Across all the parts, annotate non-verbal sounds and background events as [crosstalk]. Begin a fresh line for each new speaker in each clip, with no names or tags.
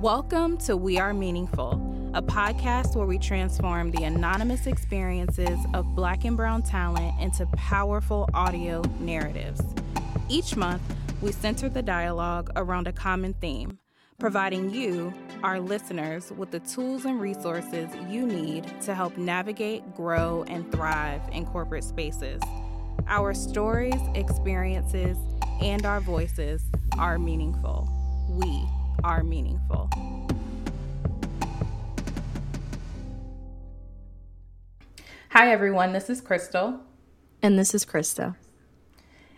Welcome to We Are Meaningful, a podcast where we transform the anonymous experiences of Black and Brown talent into powerful audio narratives. Each month, we center the dialogue around a common theme, providing you, our listeners, with the tools and resources you need to help navigate, grow, and thrive in corporate spaces. Our stories, experiences, and our voices are meaningful. We are meaningful. Hi, everyone. This is Crystal.
And this is Krista.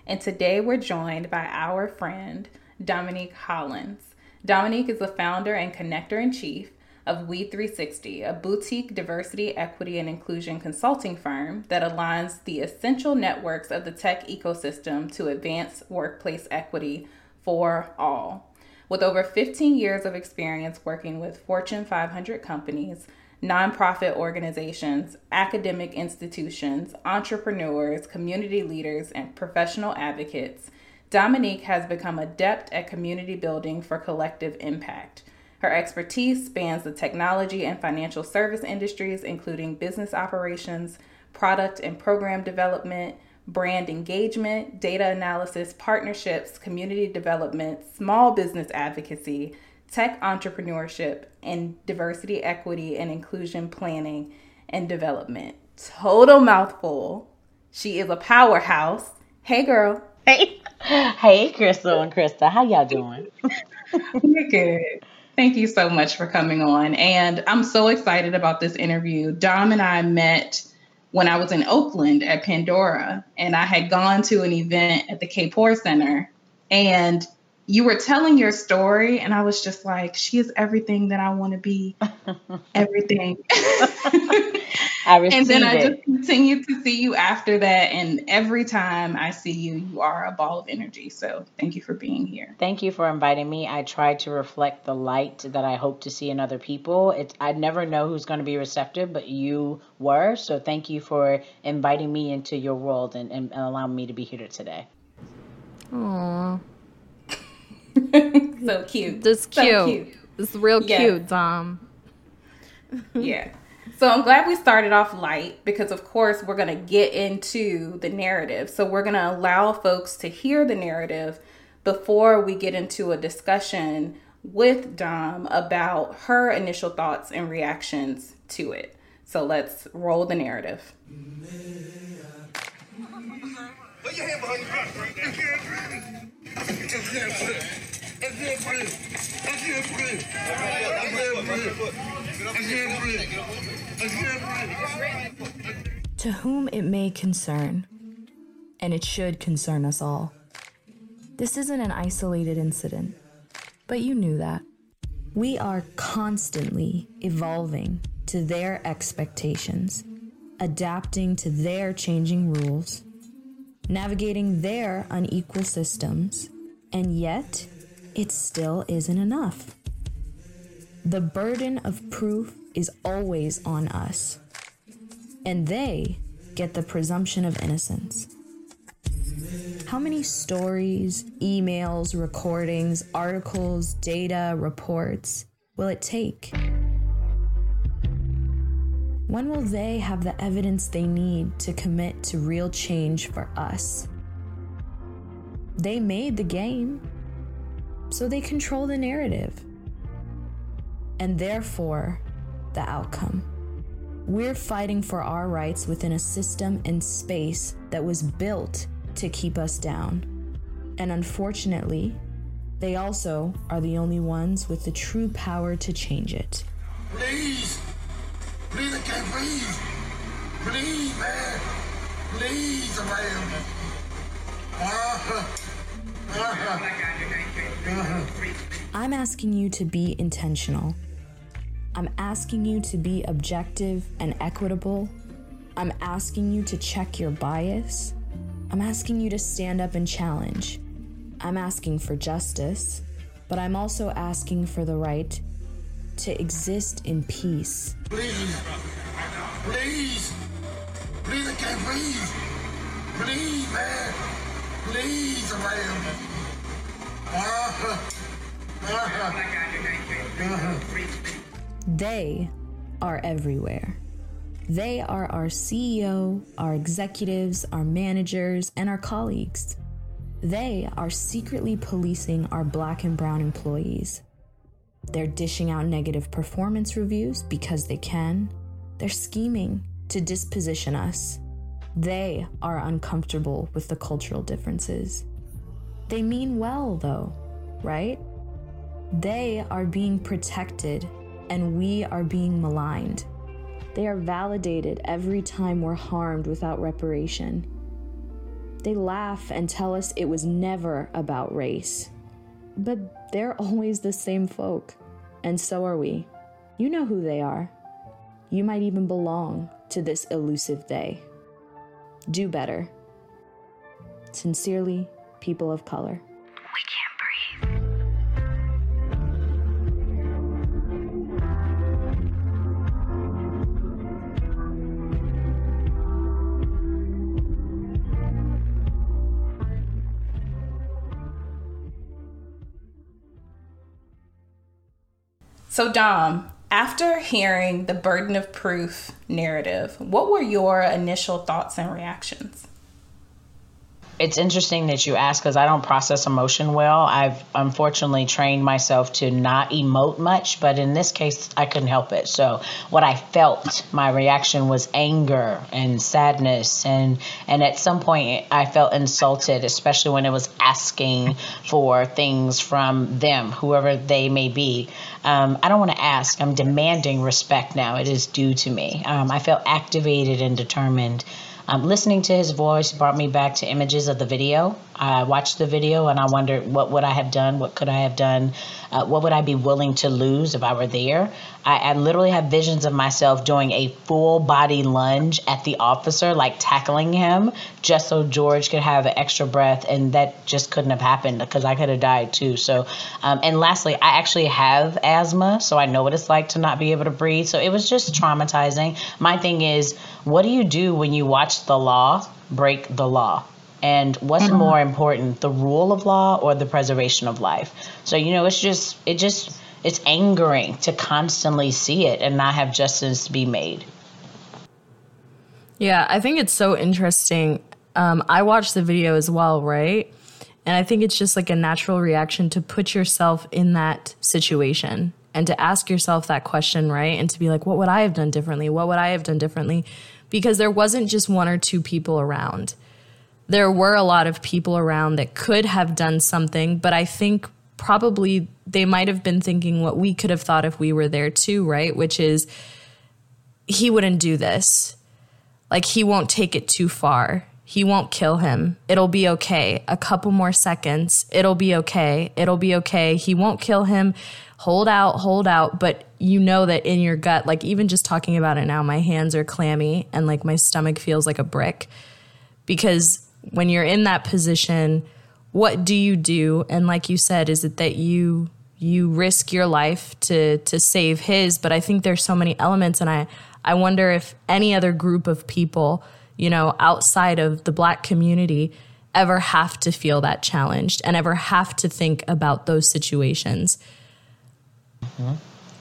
And today we're joined by our friend, Dominique Hollins. Dominique is the founder and connector in chief of We360, a boutique diversity, equity, and inclusion consulting firm that aligns the essential networks of the tech ecosystem to advance workplace equity for all. With over 15 years of experience working with Fortune 500 companies, nonprofit organizations, academic institutions, entrepreneurs, community leaders, and professional advocates, Dominique has become adept at community building for collective impact. Her expertise spans the technology and financial service industries, including business operations, product and program development, brand engagement, data analysis, partnerships, community development, small business advocacy, tech entrepreneurship, and diversity, equity, and inclusion planning and development. Total mouthful. She is a powerhouse. Hey, girl.
Hey, hey, Crystal and Krista. How y'all doing?
We're good. Thank you so much for coming on. And I'm so excited about this interview. Dom and I met when I was in Oakland at Pandora, and I had gone to an event at the Kapor Center, and you were telling your story, and I was just like, she is everything that I want to be. [laughs] everything. [laughs]
I received [laughs]
and then I
it.
just continued to see you after that, and every time I see you, you are a ball of energy. So thank you for being here.
Thank you for inviting me. I try to reflect the light that I hope to see in other people. It, I never know who's going to be receptive, but you were. So thank you for inviting me into your world and, and, and allowing me to be here today.
Aww. [laughs]
so cute.
This
So
cute.
cute.
It's real
Yeah.
cute, Dom.
yeah. So I'm glad we started off light because, of course, we're going to get into the narrative. So we're going to allow folks to hear the narrative before we get into a discussion with Dom about her initial thoughts and reactions to it. So let's roll the narrative.
To whom it may concern, and it should concern us all. This isn't an isolated incident, but you knew that. We are constantly evolving to their expectations, adapting to their changing rules, navigating their unequal systems, and yet it still isn't enough. The burden of proof is always on us and they get the presumption of innocence. How many stories, emails, recordings, articles, data, reports will it take? When will they have the evidence they need to commit to real change for us? They made the game, so they control the narrative, and therefore the outcome. We're fighting for our rights within a system and space that was built to keep us down. And unfortunately, they also are the only ones with the true power to change it.
Please. Please, I can't breathe. Please, man. Please, man. Uh-huh.
I'm asking you to be intentional. I'm asking you to be objective and equitable. I'm asking you to check your bias. I'm asking you to stand up and challenge. I'm asking for justice, but I'm also asking for the right to exist in peace.
Please. Please. Please, I can't breathe. Please, man. Please.
They are everywhere. They are our CEO, our executives, our managers, and our colleagues. They are secretly policing our black and brown employees. They're dishing out negative performance reviews because they can. They're scheming to disposition us. They are uncomfortable with the cultural differences. They mean well, though, right? They are being protected and we are being maligned. They are validated every time we're harmed without reparation. They laugh and tell us it was never about race. But they're [laughs] always the same folk, and so are we. You know who they are. You might even belong to this elusive they. Do better. Sincerely, people of color. We can't breathe.
So, Dom, after hearing the burden of proof narrative, what were your initial thoughts and reactions?
It's interesting that you ask because I don't process emotion well. I've unfortunately trained myself to not emote much, but in this case, I couldn't help it. So, what I felt, my reaction was anger and sadness, and and at some point, I felt insulted, especially when it was asking for things from them, whoever they may be. Um, I don't want to ask. I'm demanding respect now. It is due to me. Um, I felt activated and determined. Um, listening to his voice brought me back to images of the video. I watched the video and I wondered what would I have done? What could I have done? Uh, what would I be willing to lose if I were there? I, I literally have visions of myself doing a full body lunge at the officer, like tackling him, just so George could have an extra breath. And that just couldn't have happened because I could have died too. So, um, and lastly, I actually have asthma, so I know what it's like to not be able to breathe. So it was just traumatizing. My thing is, what do you do when you watch the law break the law? And what's mm-hmm. more important, the rule of law or the preservation of life? So, you know, it's just, it just, it's angering to constantly see it and not have justice be made.
Yeah, I think it's so interesting. Um, I watched the video as well, right? And I think it's just like a natural reaction to put yourself in that situation and to ask yourself that question, right? And to be like, what would I have done differently? What would I have done differently? Because there wasn't just one or two people around there were a lot of people around that could have done something, but I think probably they might have been thinking what we could have thought if we were there too, right? Which is, he wouldn't do this. Like, he won't take it too far. He won't kill him. It'll be okay. A couple more seconds. It'll be okay. It'll be okay. He won't kill him. Hold out, hold out. But you know that in your gut, like, even just talking about it now, my hands are clammy and like my stomach feels like a brick because when you're in that position, what do you do? And like you said, is it that you you risk your life to to save his? But I think there's so many elements, and I I wonder if any other group of people, you know, outside of the Black community, ever have to feel that challenged and ever have to think about those situations.
Mm-hmm.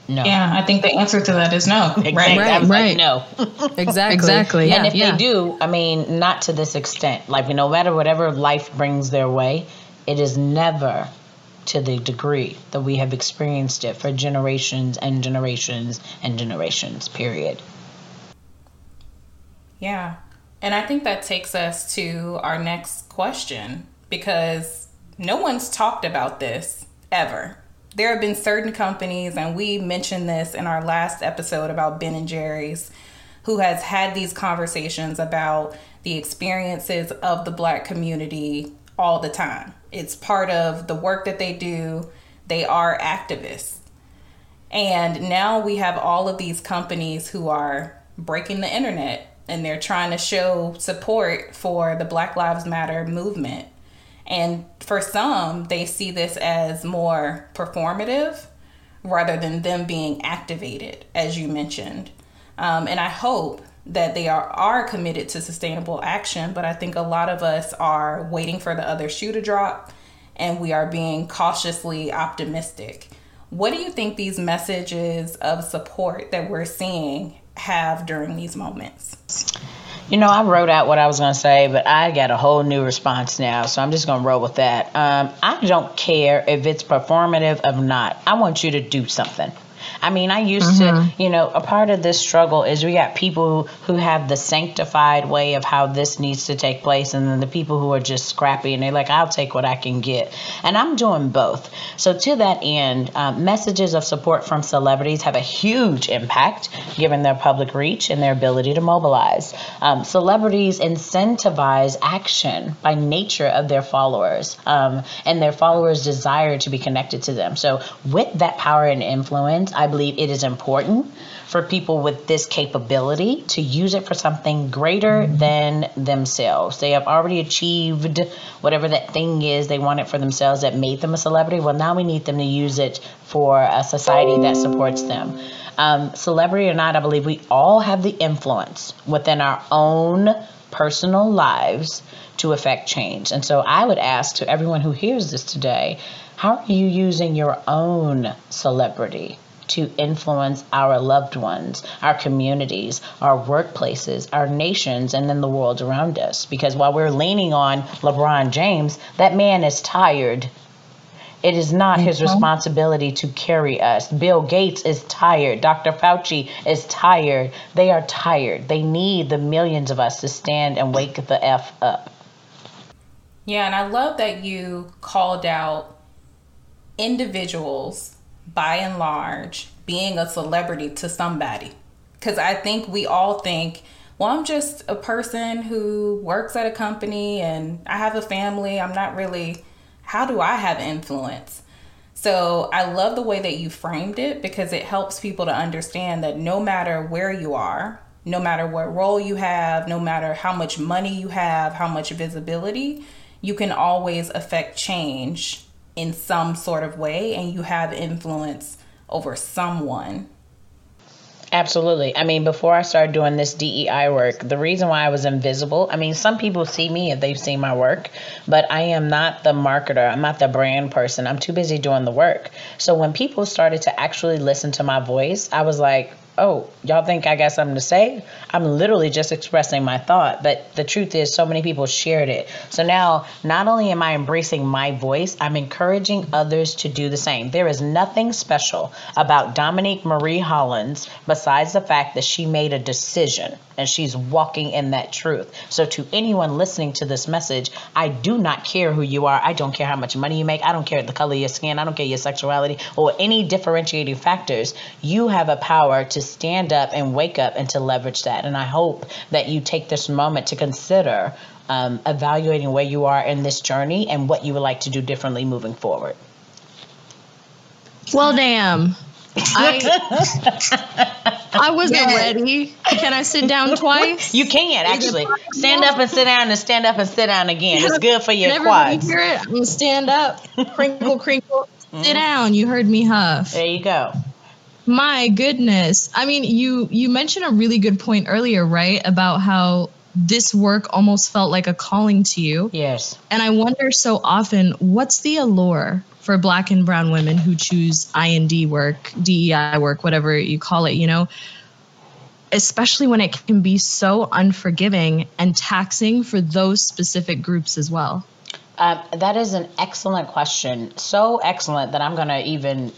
No. Yeah, I think the answer to that is no.
Exactly. Right, right.
right.
Like, no. [laughs]
exactly. Exactly.
Yeah, and if yeah. they do, I mean, not to this extent. Like, no matter whatever life brings their way, it is never to the degree that we have experienced it for generations and generations and generations, period.
Yeah. And I think that takes us to our next question because no one's talked about this ever there have been certain companies, and we mentioned this in our last episode about Ben and Jerry's, who has had these conversations about the experiences of the black community all the time. It's part of the work that they do. They are activists. And now we have all of these companies who are breaking the internet and they're trying to show support for the Black Lives Matter movement. And for some, they see this as more performative rather than them being activated, as you mentioned. Um, and I hope that they are, are committed to sustainable action, but I think a lot of us are waiting for the other shoe to drop and we are being cautiously optimistic. What do you think these messages of support that we're seeing have during these moments?
You know, I wrote out what I was going to say, but I got a whole new response now, so I'm just going to roll with that. Um, I don't care if it's performative or not. I want you to do something. I mean, I used mm-hmm. to, you know, a part of this struggle is we got people who have the sanctified way of how this needs to take place, and then the people who are just scrappy and they're like, I'll take what I can get. And I'm doing both. So, to that end, um, messages of support from celebrities have a huge impact given their public reach and their ability to mobilize. Um, celebrities incentivize action by nature of their followers, um, and their followers desire to be connected to them. So, with that power and influence, I believe it is important for people with this capability to use it for something greater than themselves. They have already achieved whatever that thing is they wanted for themselves that made them a celebrity. Well, now we need them to use it for a society that supports them. Um, celebrity or not, I believe we all have the influence within our own personal lives to affect change. And so I would ask to everyone who hears this today, how are you using your own celebrity to influence our loved ones, our communities, our workplaces, our nations, and then the world around us. Because while we're leaning on LeBron James, that man is tired. It is not his mm-hmm. responsibility to carry us. Bill Gates is tired. Dr. Fauci is tired. They are tired. They need the millions of us to stand and wake the F up.
Yeah, and I love that you called out individuals by and large, being a celebrity to somebody. Because I think we all think, well, I'm just a person who works at a company and I have a family. I'm not really, how do I have influence? So I love the way that you framed it because it helps people to understand that no matter where you are, no matter what role you have, no matter how much money you have, how much visibility, you can always affect change in some sort of way and you have influence over someone.
Absolutely. I mean, before I started doing this DEI work, the reason why I was invisible, I mean, some people see me if they've seen my work, but I am not the marketer. I'm not the brand person. I'm too busy doing the work. So when people started to actually listen to my voice, I was like, oh, y'all think I got something to say? I'm literally just expressing my thought. But the truth is, so many people shared it. So now, not only am I embracing my voice, I'm encouraging others to do the same. There is nothing special about Dominique Marie Hollins besides the fact that she made a decision and she's walking in that truth. So, to anyone listening to this message, I do not care who you are. I don't care how much money you make. I don't care the color of your skin. I don't care your sexuality or any differentiating factors. You have a power to stand up and wake up and to leverage that. And I hope that you take this moment to consider um, evaluating where you are in this journey and what you would like to do differently moving forward.
Well, damn. I, I wasn't yeah. ready. Can I sit down [laughs] twice?
You can actually stand up and sit down and stand up and sit down again. It's good for your quads.
Hear it? I'm gonna stand up, crinkle, crinkle, mm-hmm. sit down. You heard me huff.
There you go.
My goodness. I mean, you you mentioned a really good point earlier, right? About how this work almost felt like a calling to you.
Yes.
And I wonder so often, what's the allure for black and brown women who choose IND work, DEI work, whatever you call it, you know? Especially when it can be so unforgiving and taxing for those specific groups as well.
Uh, that is an excellent question. So excellent that I'm going to even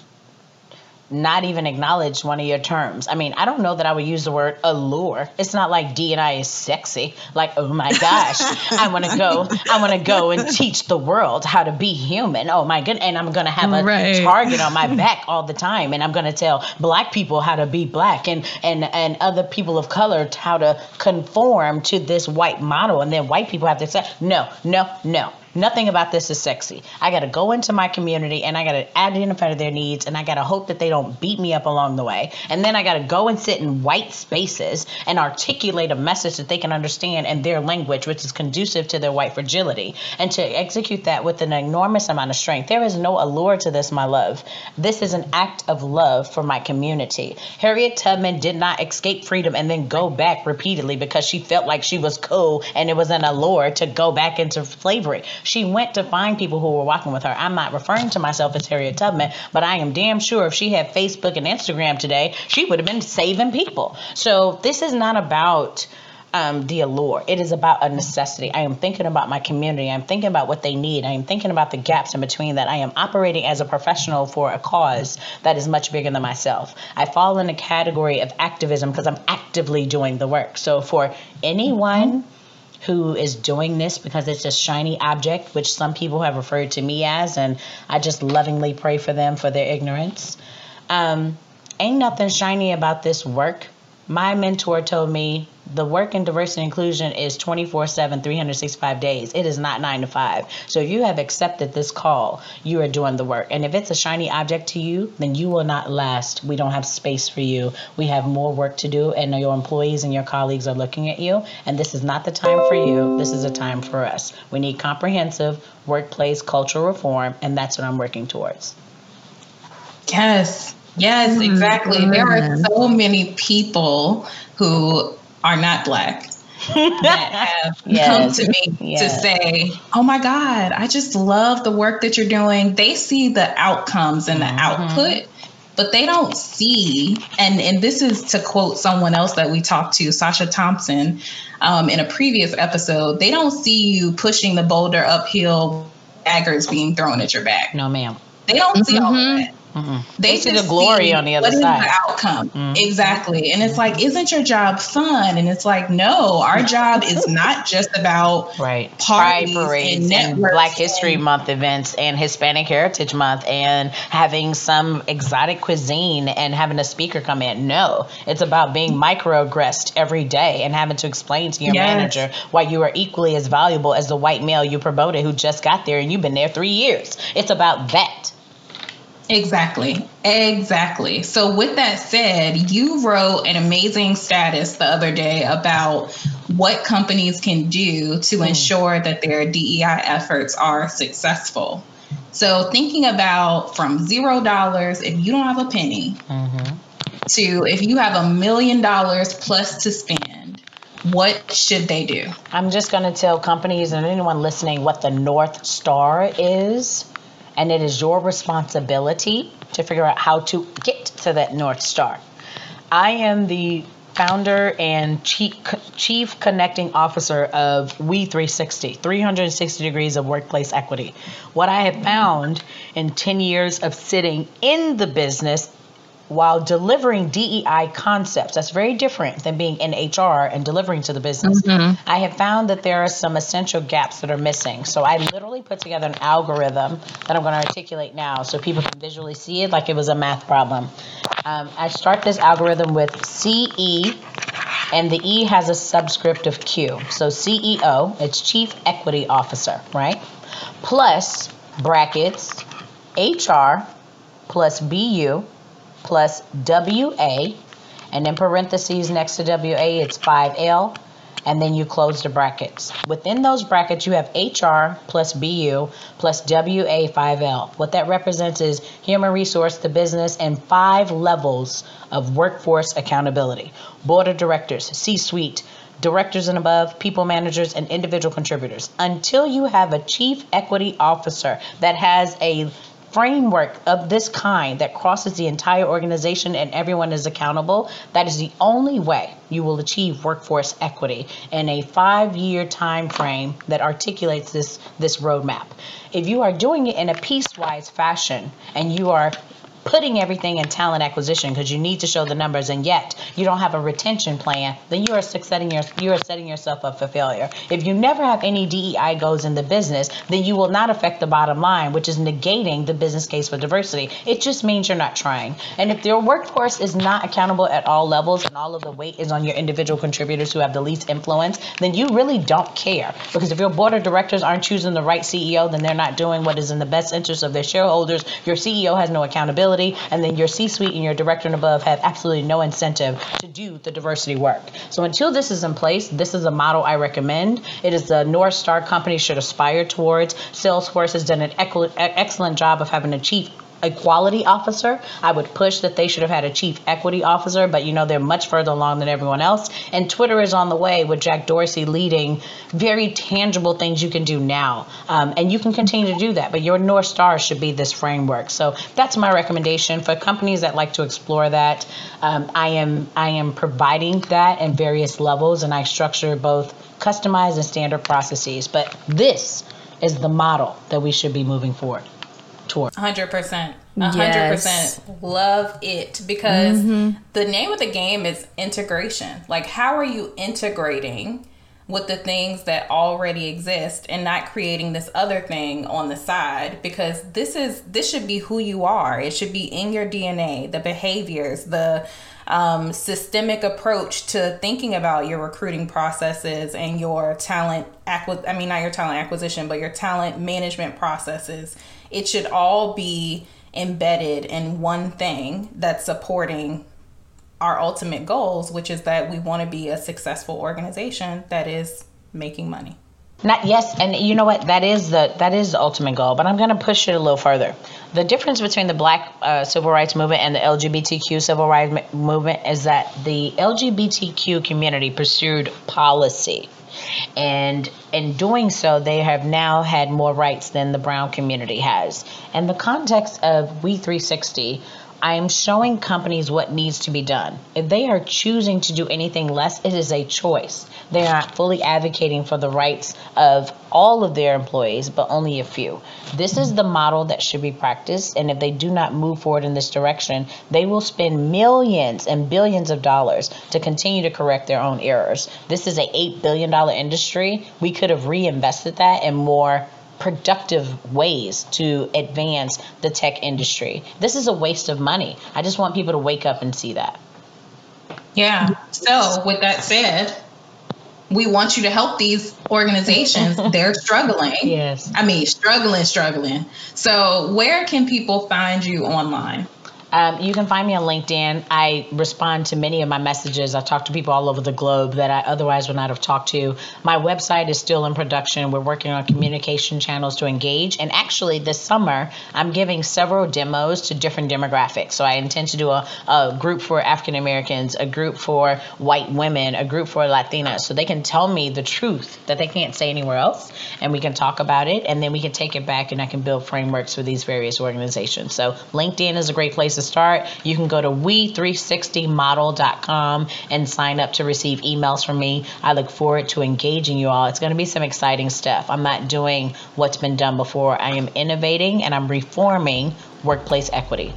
not even acknowledge one of your terms. I mean, I don't know that I would use the word allure. It's not like D and I is sexy. Like, oh my gosh, I want to go. I want to go and teach the world how to be human. Oh my goodness, and I'm gonna have a right. target on my back all the time, and I'm gonna tell black people how to be black, and and and other people of color how to conform to this white model, and then white people have to say, no, no, no. Nothing about this is sexy. I got to go into my community and I got to identify their needs and I got to hope that they don't beat me up along the way. And then I got to go and sit in white spaces and articulate a message that they can understand in their language, which is conducive to their white fragility. And to execute that with an enormous amount of strength. There is no allure to this, my love. This is an act of love for my community. Harriet Tubman did not escape freedom and then go back repeatedly because she felt like she was cool and it was an allure to go back into slavery. She went to find people who were walking with her. I'm not referring to myself as Harriet Tubman, but I am damn sure if she had Facebook and Instagram today, she would have been saving people. So this is not about um, the allure. It is about a necessity. I am thinking about my community. I'm thinking about what they need. I am thinking about the gaps in between that. I am operating as a professional for a cause that is much bigger than myself. I fall in the category of activism because I'm actively doing the work. So for anyone who is doing this because it's a shiny object, which some people have referred to me as, and I just lovingly pray for them for their ignorance. Um, ain't nothing shiny about this work. My mentor told me the work in diversity and inclusion is 24 7 365 days. It is not 9 to 5 so if you have accepted this call you are doing the work. And if it's a shiny object to you then you will not last. We don't have space for you. We have more work to do and your employees and your colleagues are looking at you. And this is not the time for you. This is a time for us. We need comprehensive workplace cultural reform and that's what i'm working towards.
Yes. Yes, mm-hmm. exactly. There are mm-hmm. so many people who are not black [laughs] that have come to me to say, "Oh my God, I just love the work that you're doing." They see the outcomes and the
Mm-hmm.
output, but they don't see. And and this is to quote someone else that we talked to, Sasha Thompson, um, in a previous episode. They don't see you pushing the boulder uphill, daggers being thrown at your back.
no ma'am
They don't see all of that.
They see the glory
see
on the other
what is
side.
the outcome mm-hmm. exactly, and it's like, isn't your job fun? And it's like, no, our mm-hmm. job is not just about
right
parties
parades
and
and, black history
and-
month events and hispanic heritage month and having some exotic cuisine and having a speaker come in no it's about being microaggressed every day and having to explain to your
Yes.
manager why you are equally as valuable as the white male you promoted who just got there and you've been there three years it's about that
Exactly. Exactly. So, with that said, you wrote an amazing status the other day about what companies can do to hmm. ensure that their DEI efforts are successful. So, thinking about from zero dollars, if you don't have a penny, mm-hmm. to if you have a million dollars plus to spend, what should they do?
I'm just going to tell companies and anyone listening what the North Star is. And it is your responsibility to figure out how to get to that North Star. I am the founder and chief, chief connecting officer of We360, 360 degrees of workplace equity. What I have found in 10 years of sitting in the business while delivering DEI concepts. That's very different than being in HR and delivering to the business. I have found that there are some essential gaps that are missing. So I literally put together an algorithm that I'm going to articulate now so people can visually see it like it was a math problem. Um, I start this algorithm with CE, and the E has a subscript of Q. So CEO, it's Chief Equity Officer, right? Plus brackets HR plus BU plus WA, and in parentheses next to WA, it's 5L, and then you close the brackets. Within those brackets, you have HR plus BU plus WA 5L. What that represents is human resource, the business, and five levels of workforce accountability board of directors, C suite, directors and above, people managers, and individual contributors. Until you have a chief equity officer that has a framework of this kind that crosses the entire organization and everyone is accountable, that is the only way you will achieve workforce equity in a five-year time frame that articulates this this roadmap. If you are doing it in a piecewise fashion and you are putting everything in talent acquisition because you need to show the numbers and yet you don't have a retention plan then you are setting your you are setting yourself up for failure. If you never have any DEI goals in the business then you will not affect the bottom line which is negating the business case for diversity. It just means you're not trying. And if your workforce is not accountable at all levels and all of the weight is on your individual contributors who have the least influence then you really don't care. Because if your board of directors aren't choosing the right CEO then they're not doing what is in the best interest of their shareholders your CEO has no accountability and then your C-suite and your director and above have absolutely no incentive to do the diversity work. So until this is in place, this is a model I recommend. It is the North Star company should aspire towards. Salesforce has done an excellent job of having a chief equality officer. I would push that they should have had a chief equity officer, but you know, they're much further along than everyone else. And Twitter is on the way with Jack Dorsey leading very tangible things you can do now. Um, and you can continue to do that, but your North Star should be this framework. So that's my recommendation for companies that like to explore that. Um, I am I am providing that in various levels, and I structure both customized and standard processes. But this is the model that we should be moving forward toward.
100%. 100%
Yes.
love it because the name of the game is integration. Like, how are you integrating with the things that already exist and not creating this other thing on the side? Because this is, this should be who you are. It should be in your DNA, the behaviors, the um, systemic approach to thinking about your recruiting processes and your talent acqui- I mean not your talent acquisition, but your talent management processes. It should all be embedded in one thing that's supporting our ultimate goals, which is that we want to be a successful organization that is making money.
Not yes, and you know what? That is the that is the ultimate goal. But I'm going to push it a little further. The difference between the Black uh, civil rights movement and the LGBTQ civil rights movement is that the LGBTQ community pursued policy, and in doing so, they have now had more rights than the brown community has. In the context of We 360. I am showing companies what needs to be done. If they are choosing to do anything less, it is a choice. They are not fully advocating for the rights of all of their employees, but only a few. This is the model that should be practiced, and if they do not move forward in this direction, they will spend millions and billions of dollars to continue to correct their own errors. This is a $8 billion industry. We could have reinvested that in more productive ways to advance the tech industry. This is a waste of money. I just want people to wake up and see that.
Yeah. So, with that said, we want you to help these organizations. [laughs] They're struggling.
Yes.
I mean, struggling, struggling. So, where can people find you online?
Um, you can find me on LinkedIn. I respond to many of my messages. I talk to people all over the globe that I otherwise would not have talked to. My website is still in production. We're working on communication channels to engage. And actually, this summer, I'm giving several demos to different demographics. So I intend to do a, a group for African Americans, a group for white women, a group for Latinas, so they can tell me the truth that they can't say anywhere else. And we can talk about it. And then we can take it back and I can build frameworks for these various organizations. So LinkedIn is a great place to start. You can go to we360model.com and sign up to receive emails from me. I look forward to engaging you all. It's going to be some exciting stuff. I'm not doing what's been done before. I am innovating and I'm reforming workplace equity.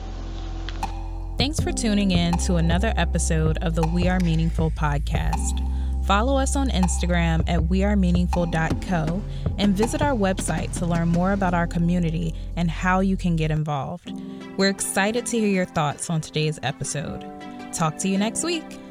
Thanks for tuning in to another episode of the We Are Meaningful podcast. Follow us on Instagram at wearemeaningful.co and visit our website to learn more about our community and how you can get involved. We're excited to hear your thoughts on today's episode. Talk to you next week.